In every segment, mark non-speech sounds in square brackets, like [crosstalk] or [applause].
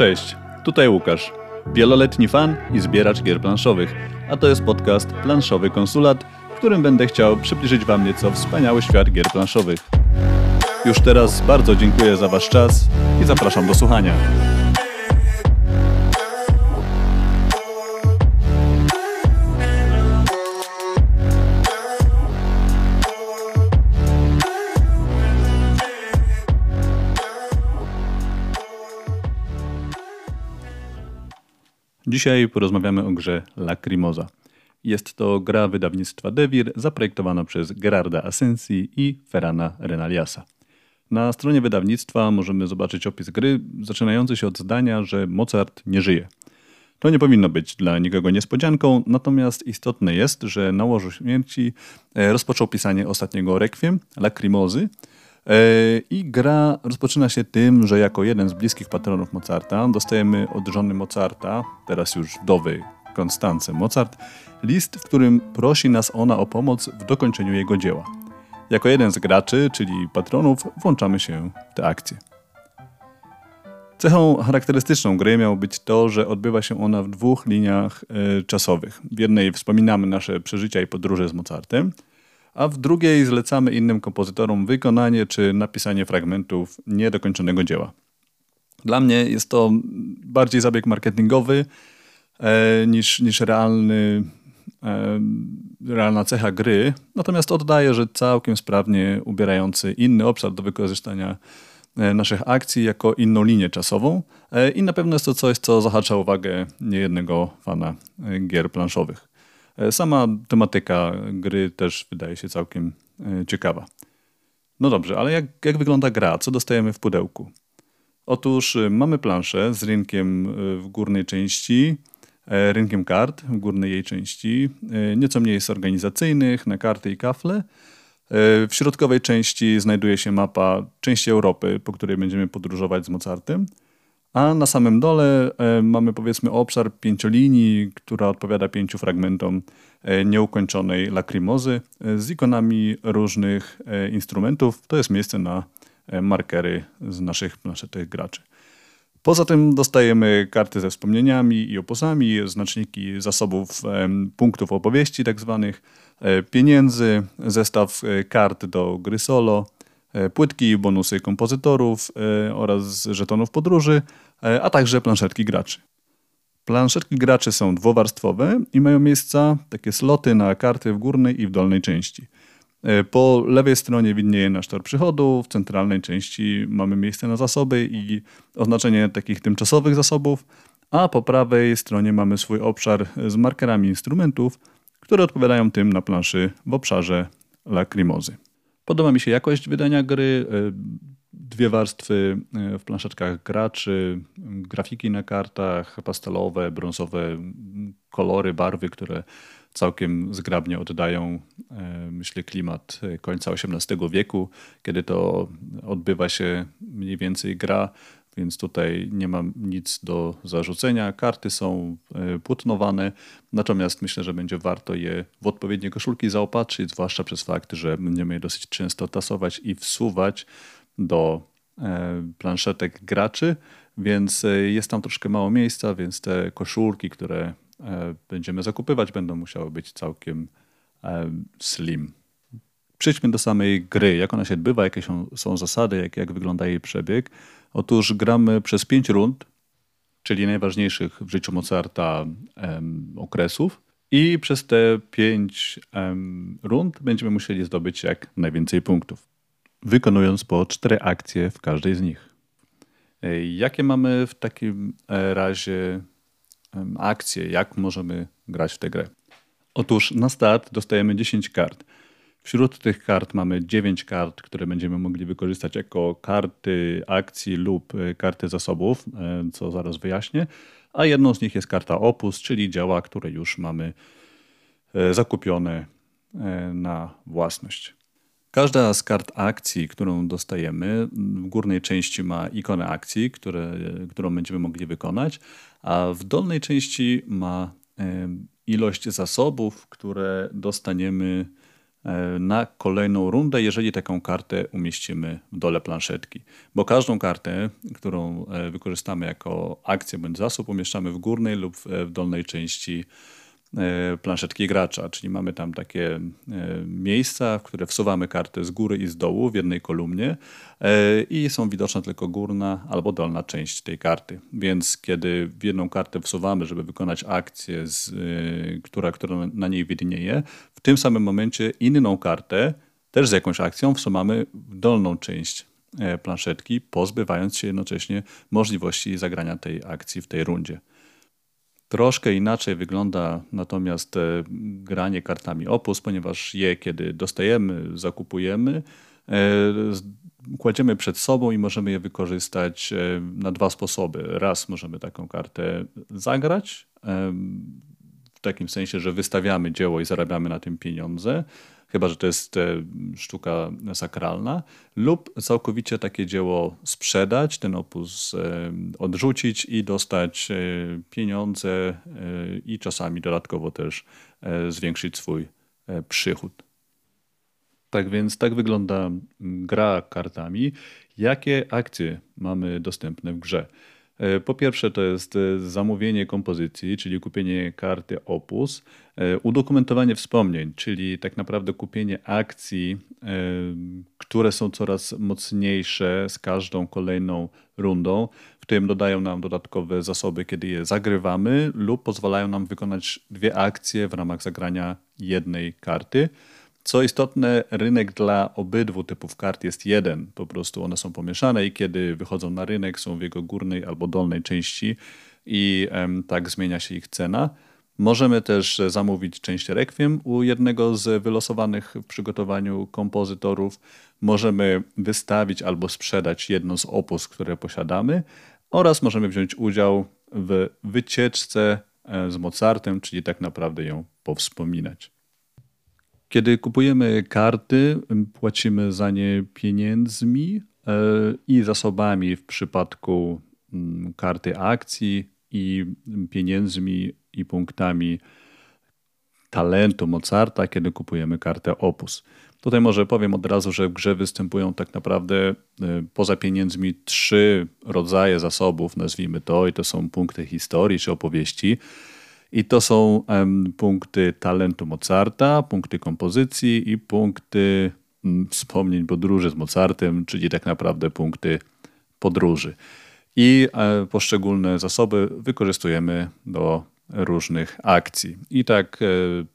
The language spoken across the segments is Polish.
Cześć, tutaj Łukasz, wieloletni fan i zbieracz gier planszowych, a to jest podcast Planszowy Konsulat, w którym będę chciał przybliżyć Wam nieco wspaniały świat gier planszowych. Już teraz bardzo dziękuję za Wasz czas i zapraszam do słuchania. Dzisiaj porozmawiamy o grze Lacrimosa. Jest to gra wydawnictwa Devir zaprojektowana przez Gerarda Asensi i Ferrana Renaliasa. Na stronie wydawnictwa możemy zobaczyć opis gry zaczynający się od zdania, że Mozart nie żyje. To nie powinno być dla nikogo niespodzianką, natomiast istotne jest, że na łożu śmierci e, rozpoczął pisanie ostatniego rekwiem, Lacrimozy, i gra rozpoczyna się tym, że jako jeden z bliskich patronów Mozarta dostajemy od żony Mozarta, teraz już wdowy Konstance Mozart, list, w którym prosi nas ona o pomoc w dokończeniu jego dzieła. Jako jeden z graczy, czyli patronów, włączamy się w tę akcję. Cechą charakterystyczną gry miało być to, że odbywa się ona w dwóch liniach y, czasowych. W jednej wspominamy nasze przeżycia i podróże z Mozartem, a w drugiej zlecamy innym kompozytorom wykonanie czy napisanie fragmentów niedokończonego dzieła. Dla mnie jest to bardziej zabieg marketingowy e, niż, niż realny, e, realna cecha gry, natomiast oddaję, że całkiem sprawnie ubierający inny obszar do wykorzystania e, naszych akcji jako inną linię czasową e, i na pewno jest to coś, co zahacza uwagę niejednego fana e, gier planszowych. E, Sama tematyka gry też wydaje się całkiem e, ciekawa. No dobrze, ale jak, jak wygląda gra? Co dostajemy w pudełku? Otóż e, mamy planszę z rynkiem w górnej części, rynkiem kart w górnej jej części, nieco mniej jest organizacyjnych na karty i kafle. W środkowej części znajduje się mapa części Europy, po której będziemy podróżować z Mozartem. A na samym dole e, mamy powiedzmy obszar pięciolinii, która odpowiada pięciu fragmentom e, nieukończonej lakrimozy e, z ikonami różnych instrumentów. To jest miejsce na markery z naszych planszetek graczy. Poza tym dostajemy karty ze wspomnieniami i opusami, znaczniki zasobów punktów opowieści, tak zwanych, pieniędzy, zestaw kart do gry solo, płytki i bonusy kompozytorów e, oraz żetonów podróży, e, a także planszetki graczy. Planszetki graczy są dwuwarstwowe i mają miejsca takie sloty na karty w górnej i w dolnej części. E, Po lewej stronie widnieje nasz tor przychodu, w centralnej części mamy miejsce na zasoby i oznaczenie takich tymczasowych zasobów, a po prawej stronie mamy swój obszar z markerami instrumentów, które odpowiadają tym na planszy w obszarze lakrimozy. Podoba mi się jakość wydania gry, e, dwie warstwy e, w planszeczkach graczy, grafiki na kartach, pastelowe, brązowe kolory, barwy, które całkiem zgrabnie oddają, e, myślę, klimat końca XVIII wieku, kiedy to odbywa się mniej więcej gra, więc tutaj nie mam nic do zarzucenia. Karty są e, płótnowane, natomiast myślę, że będzie warto je w odpowiednie koszulki zaopatrzyć, zwłaszcza przez fakt, że będziemy je dosyć często tasować i wsuwać do e, planszetek graczy, więc e, jest tam troszkę mało miejsca, więc te koszulki, które e, będziemy zakupywać, będą musiały być całkiem e, slim. Przejdźmy do samej gry. Jak ona się odbywa, jakie są, są zasady, jak, jak wygląda jej przebieg. Otóż gramy przez pięć rund, czyli najważniejszych w życiu Mozarta em, okresów. I przez te pięć em, rund będziemy musieli zdobyć jak najwięcej punktów, wykonując po cztery akcje w każdej z nich. E, Jakie mamy w takim e, razie akcje? Jak możemy grać w tę grę? Otóż na start dostajemy 10 kart. Wśród tych kart mamy 9 kart, które będziemy mogli wykorzystać jako karty akcji lub e, karty zasobów, e, co zaraz wyjaśnię. A jedną z nich jest karta opus, czyli działa, które już mamy e, zakupione na własność. Każda z kart akcji, którą dostajemy, w górnej części ma ikonę akcji, które, którą będziemy mogli wykonać, a w dolnej części ma ilość zasobów, które dostaniemy na kolejną rundę, jeżeli taką kartę umieścimy w dole planszetki. Bo każdą kartę, którą wykorzystamy jako akcję bądź zasób, umieszczamy w górnej lub w dolnej części E, planszetki gracza, czyli mamy tam takie e, miejsca, w które wsuwamy kartę z góry i z dołu w jednej kolumnie e, i są widoczna tylko górna albo dolna część tej karty. Więc kiedy w jedną kartę wsuwamy, żeby wykonać akcję, z, która, która na niej widnieje, w tym samym momencie inną kartę, też z jakąś akcją, wsuwamy w dolną część planszetki, pozbywając się jednocześnie możliwości zagrania tej akcji w tej rundzie. Troszkę inaczej wygląda natomiast e, granie kartami Opus, ponieważ je, kiedy dostajemy, zakupujemy, e, kładziemy przed sobą i możemy je wykorzystać e, na dwa sposoby. Raz możemy taką kartę zagrać, w takim sensie, że wystawiamy dzieło i zarabiamy na tym pieniądze, chyba że to jest e, sztuka sakralna, lub całkowicie takie dzieło sprzedać, ten opus e, odrzucić i dostać e, pieniądze i czasami dodatkowo też zwiększyć swój przychód. Tak więc tak wygląda gra kartami. Jakie akcje mamy dostępne w grze? E, po pierwsze to jest e, zamówienie kompozycji, czyli kupienie karty Opus, e, udokumentowanie wspomnień, czyli tak naprawdę kupienie akcji, które są coraz mocniejsze z każdą kolejną rundą, w tym dodają nam dodatkowe zasoby, kiedy je zagrywamy lub pozwalają nam wykonać dwie akcje w ramach zagrania jednej karty. Co istotne, rynek dla obydwu typów kart jest jeden. Po prostu one są pomieszane i kiedy wychodzą na rynek, są w jego górnej albo dolnej części i tak zmienia się ich cena. Możemy też zamówić część rekwiem u jednego z wylosowanych w przygotowaniu kompozytorów. Możemy wystawić albo sprzedać jedno z opus, które posiadamy, oraz możemy wziąć udział w wycieczce e, z Mozartem, czyli tak naprawdę ją powspominać. Kiedy kupujemy karty, płacimy za nie pieniędzmi e, i zasobami w przypadku mm, karty akcji i pieniędzmi i punktami talentu Mozarta, kiedy kupujemy kartę Opus. Tutaj może powiem od razu, że w grze występują tak naprawdę e, poza pieniędzmi trzy rodzaje zasobów, nazwijmy to, i to są punkty historii czy opowieści. I to są um, punkty talentu Mozarta, punkty kompozycji i punkty um, wspomnień podróży z Mozartem, czyli tak naprawdę punkty podróży. I e, poszczególne zasoby wykorzystujemy do różnych akcji. I tak e,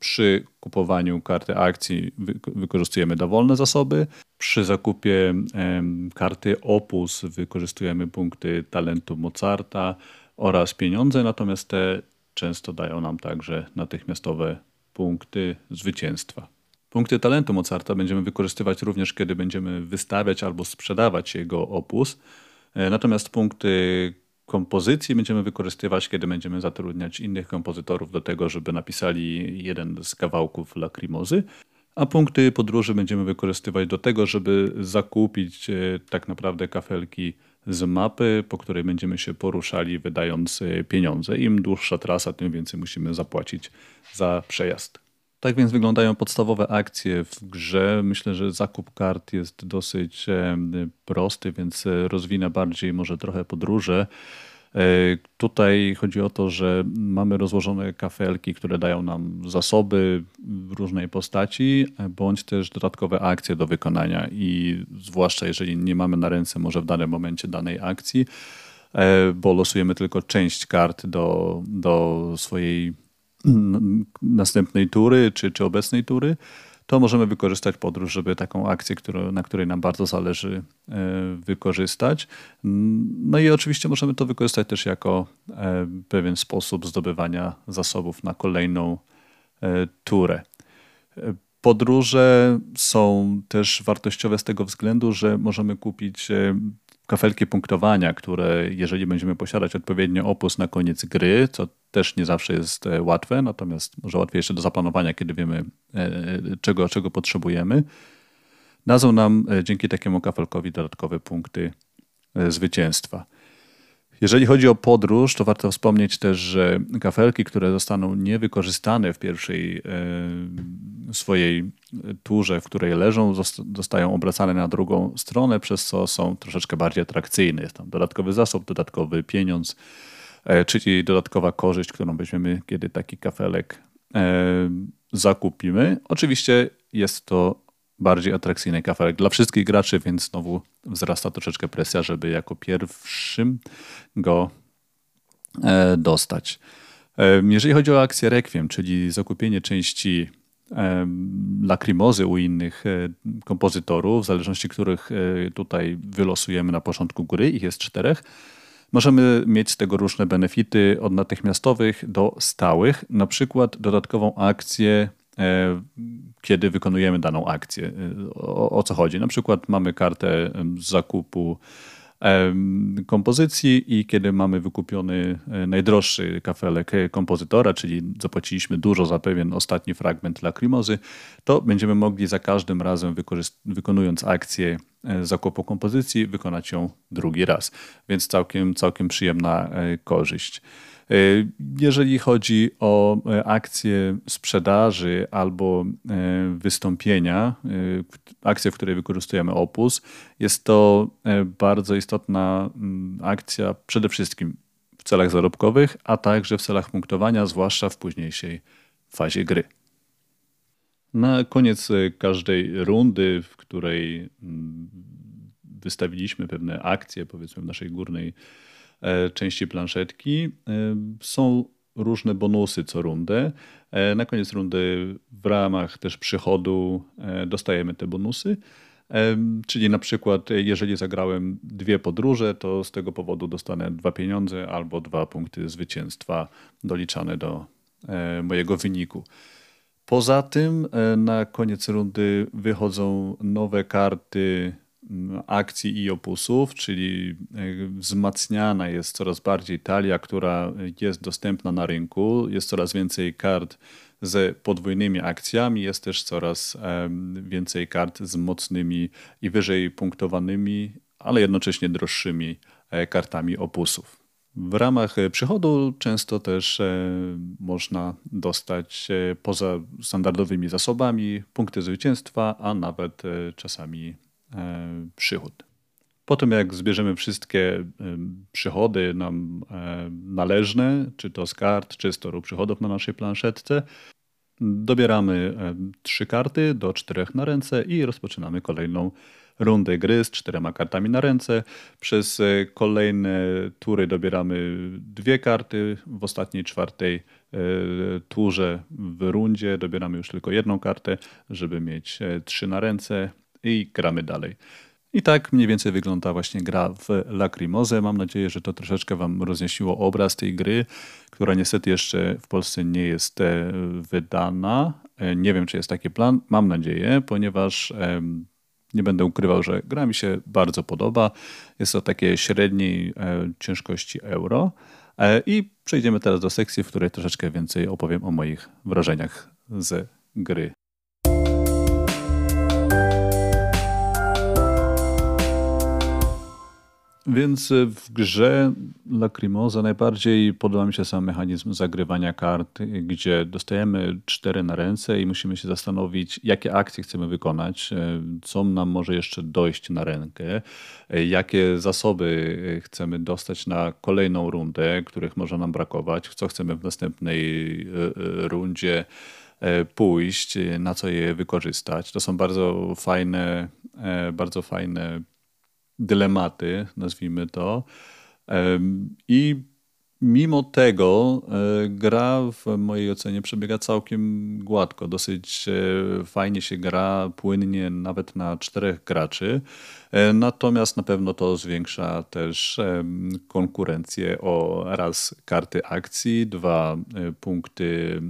przy kupowaniu karty akcji wy, wykorzystujemy dowolne zasoby. Przy zakupie e, karty Opus wykorzystujemy punkty talentu Mozarta oraz pieniądze, natomiast te często dają nam także natychmiastowe punkty zwycięstwa. Punkty talentu Mozarta będziemy wykorzystywać również, kiedy będziemy wystawiać albo sprzedawać jego opus. E, natomiast punkty kompozycji będziemy wykorzystywać, kiedy będziemy zatrudniać innych kompozytorów do tego, żeby napisali jeden z kawałków Lacrimozy. A punkty podróży będziemy wykorzystywać do tego, żeby zakupić e, tak naprawdę kafelki z mapy, po której będziemy się poruszali, wydając e, pieniądze. Im dłuższa trasa, tym więcej musimy zapłacić za przejazd. Tak więc wyglądają podstawowe akcje w grze. Myślę, że zakup kart jest dosyć e, prosty, więc rozwinę bardziej może trochę podróże. E, tutaj chodzi o to, że mamy rozłożone kafelki, które dają nam zasoby w różnej postaci, bądź też dodatkowe akcje do wykonania. I zwłaszcza jeżeli nie mamy na ręce może w danym momencie danej akcji, e, bo losujemy tylko część kart do, do swojej następnej tury czy, czy obecnej tury, to możemy wykorzystać podróż, żeby taką akcję, którą, na której nam bardzo zależy, e, wykorzystać. No i oczywiście możemy to wykorzystać też jako e, pewien sposób zdobywania zasobów na kolejną e, turę. Podróże są też wartościowe z tego względu, że możemy kupić kafelki punktowania, które jeżeli będziemy posiadać odpowiednio opus na koniec gry, co też nie zawsze jest e, łatwe, natomiast może łatwiejsze do zaplanowania, kiedy wiemy e, czego, czego potrzebujemy, dadzą nam e, dzięki takiemu kafelkowi dodatkowe punkty zwycięstwa. Jeżeli chodzi o podróż, to warto wspomnieć też, że kafelki, które zostaną niewykorzystane w pierwszej swojej turze, w której leżą, zostają obracane na drugą stronę, przez co są troszeczkę bardziej atrakcyjne. Jest tam dodatkowy zasób, dodatkowy pieniądz, czyli dodatkowa korzyść, którą weźmiemy, kiedy taki kafelek e, zakupimy. Oczywiście jest to bardziej atrakcyjny kafelek dla wszystkich graczy, więc znowu wzrasta troszeczkę presja, żeby jako pierwszym go e, dostać. E, jeżeli chodzi o akcję Requiem, czyli zakupienie części e, lakrimozy u innych kompozytorów, w zależności których tutaj wylosujemy na początku gry, ich jest czterech, możemy mieć z tego różne benefity od natychmiastowych do stałych, na przykład dodatkową akcję E, kiedy wykonujemy daną akcję. E, o, o, co chodzi? Na przykład mamy kartę zakupu kompozycji i kiedy mamy wykupiony e, najdroższy kafelek kompozytora, czyli zapłaciliśmy dużo za pewien ostatni fragment lakrimozy, to będziemy mogli za każdym razem wykonując akcję zakupu kompozycji wykonać ją drugi raz. Więc całkiem, całkiem przyjemna korzyść. E, jeżeli chodzi o e, akcje sprzedaży albo e, wystąpienia, akcje, w której wykorzystujemy Opus, jest to bardzo istotna mm, akcja przede wszystkim w celach zarobkowych, a także w celach punktowania, zwłaszcza w późniejszej fazie gry. Na koniec każdej rundy, w której mm, wystawiliśmy pewne akcje, powiedzmy w naszej górnej części planszetki. E, są różne bonusy co rundę. E, na koniec rundy w ramach też przychodu dostajemy te bonusy. Czyli na przykład, jeżeli zagrałem dwie podróże, to z tego powodu dostanę dwa pieniądze albo dwa punkty zwycięstwa doliczane do mojego wyniku. Poza tym na koniec rundy wychodzą nowe karty akcji i opusów, czyli e, wzmacniana jest coraz bardziej talia, która jest dostępna na rynku. Jest coraz więcej kart z podwójnymi akcjami, jest też coraz więcej kart z mocnymi i wyżej punktowanymi, ale jednocześnie droższymi e, kartami opusów. W ramach przychodu często też e, można dostać poza standardowymi zasobami punkty zwycięstwa, a nawet czasami przychód. Po tym, jak zbierzemy wszystkie e, przychody nam e, należne, czy to z kart, czy z toru przychodów na naszej planszetce, dobieramy trzy karty do czterech na ręce i rozpoczynamy kolejną rundę gry z czterema kartami na ręce. Przez kolejne tury dobieramy dwie karty. W ostatniej, czwartej turze w rundzie dobieramy już tylko jedną kartę, żeby mieć trzy na ręce i gramy dalej. I tak mniej więcej wygląda właśnie gra w Lacrimose. Mam nadzieję, że to troszeczkę Wam rozjaśniło obraz tej gry, która niestety jeszcze w Polsce nie jest e, wydana. E, nie wiem, czy jest taki plan. Mam nadzieję, ponieważ nie będę ukrywał, że gra mi się bardzo podoba. Jest to takie średniej e, ciężkości euro. I przejdziemy teraz do sekcji, w której troszeczkę więcej opowiem o moich wrażeniach z gry. Więc w grze Lacrimosa najbardziej podoba mi się sam mechanizm zagrywania kart, gdzie dostajemy cztery na ręce i musimy się zastanowić, jakie akcje chcemy wykonać, co nam może jeszcze dojść na rękę, jakie zasoby chcemy dostać na kolejną rundę, których może nam brakować, co chcemy w następnej e, e, rundzie e, pójść, na co je wykorzystać. To są bardzo fajne, bardzo fajne dylematy, nazwijmy to. I mimo tego e, gra w mojej ocenie przebiega całkiem gładko. Dosyć e, fajnie się gra, płynnie nawet na czterech graczy. E, natomiast na pewno to zwiększa też konkurencję o raz karty akcji, dwa punkty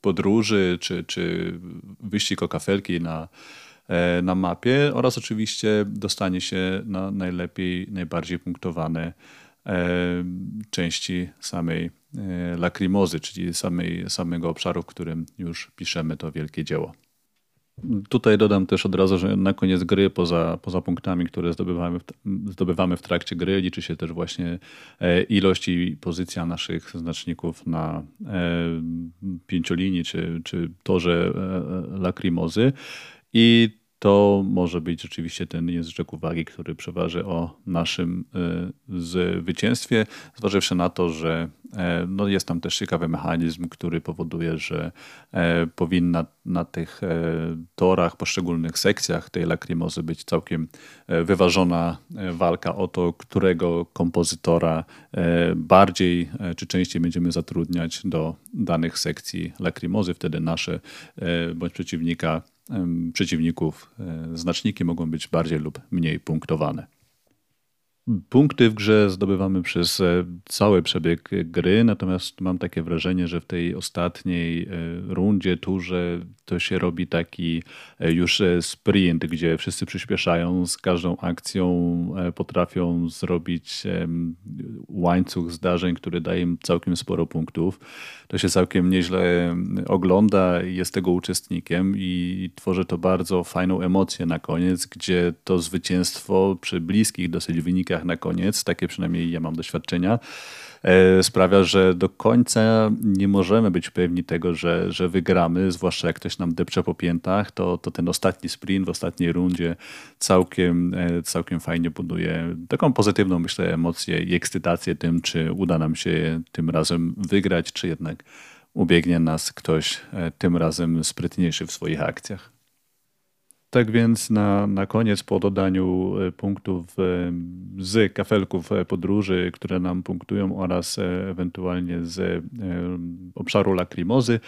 podróży czy, czy wyścig o kafelki na na mapie oraz oczywiście dostanie się na najlepiej, najbardziej punktowane e, części samej e, lakrimozy, czyli samej, samego obszaru, w którym już piszemy to wielkie dzieło. Tutaj dodam też od razu, że na koniec gry, poza, poza punktami, które zdobywamy w, zdobywamy w trakcie gry, liczy się też właśnie e, ilość i pozycja naszych znaczników na e, pięciolinii czy, czy torze e, lakrimozy. I to może być rzeczywiście ten języczek uwagi, który przeważy o naszym y, zwycięstwie, zważywszy na to, że e, no jest tam też ciekawy mechanizm, który powoduje, że e, powinna na tych e, torach, poszczególnych sekcjach tej lakrimozy być całkiem wyważona walka o to, którego kompozytora bardziej czy częściej będziemy zatrudniać do danych sekcji lakrimozy. Wtedy nasze bądź przeciwnika przeciwników e, znaczniki mogą być bardziej lub mniej punktowane. Punkty w grze zdobywamy przez e, cały przebieg gry, natomiast mam takie wrażenie, że w tej ostatniej e, rundzie, turze, to się robi taki e, już sprint, gdzie wszyscy przyspieszają, z każdą akcją potrafią zrobić łańcuch zdarzeń, który daje im całkiem sporo punktów. To się całkiem nieźle ogląda, jest tego uczestnikiem i tworzy to bardzo fajną emocję na koniec, gdzie to zwycięstwo przy bliskich dosyć wynikach na koniec, takie przynajmniej ja mam doświadczenia, e, sprawia, że do końca nie możemy być pewni tego, że, że wygramy, zwłaszcza jak ktoś nam depcze po piętach, to, to ten ostatni sprint w ostatniej rundzie całkiem, e, całkiem fajnie buduje taką pozytywną, myślę, emocję i ekscytację tym, czy uda nam się tym razem wygrać, czy jednak ubiegnie nas ktoś e, tym razem sprytniejszy w swoich akcjach. Tak więc na, na koniec, po dodaniu e, punktów e, z kafelków e, podróży, które nam punktują oraz ewentualnie z obszaru lakrimozy,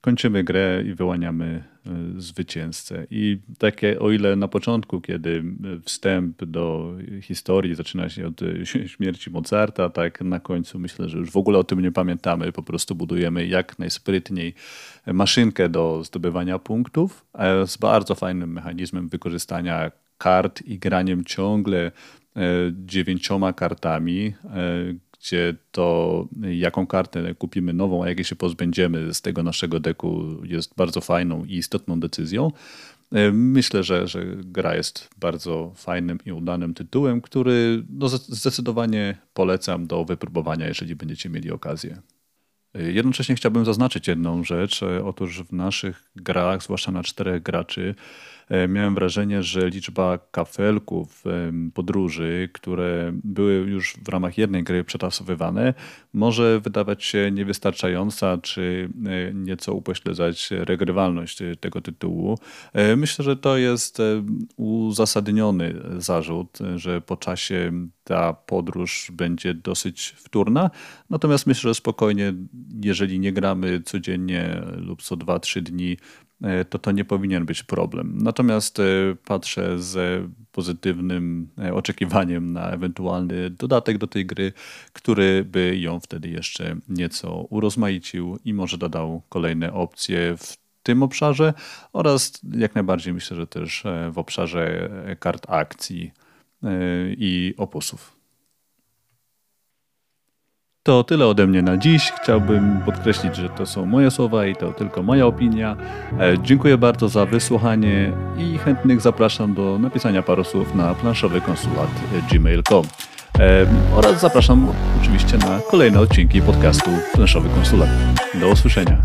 kończymy grę i wyłaniamy e, zwycięzcę. I takie, o ile na początku, kiedy wstęp do historii zaczyna się od e, [laughs] śmierci Mozarta, tak na końcu myślę, że już w ogóle o tym nie pamiętamy, po prostu budujemy jak najsprytniej maszynkę do zdobywania punktów z bardzo fajnym mechanizmem wykorzystania kart i graniem ciągle e, dziewięcioma kartami, gdzie to jaką kartę kupimy nową, a jakiej się pozbędziemy z tego naszego deku jest bardzo fajną i istotną decyzją. E, myślę, że, że gra jest bardzo fajnym i udanym tytułem, który no zdecydowanie polecam do wypróbowania, jeżeli będziecie mieli okazję. E, jednocześnie chciałbym zaznaczyć jedną rzecz. E, otóż w naszych grach, zwłaszcza na czterech graczy, miałem wrażenie, że liczba kafelków podróży, które były już w ramach jednej gry przetasowywane, może wydawać się niewystarczająca, czy e, nieco upośledzać regrywalność e, tego tytułu. Myślę, że to jest uzasadniony zarzut, że po czasie ta podróż będzie dosyć wtórna. Natomiast myślę, że spokojnie, jeżeli nie gramy codziennie lub co 2-3 dni, E, to to nie powinien być problem. Natomiast e, patrzę z pozytywnym e, oczekiwaniem na ewentualny dodatek do tej gry, który by ją wtedy jeszcze nieco urozmaicił i może dodał kolejne opcje w tym obszarze oraz jak najbardziej myślę, że też w obszarze kart akcji i opusów. To tyle ode mnie na dziś. Chciałbym podkreślić, że to są moje słowa i to tylko moja opinia. E, dziękuję bardzo za wysłuchanie i chętnych zapraszam do napisania paru słów na planszowy konsulat gmail.com. E, oraz zapraszam oczywiście na kolejne odcinki podcastu Planszowy Konsulat. Do usłyszenia.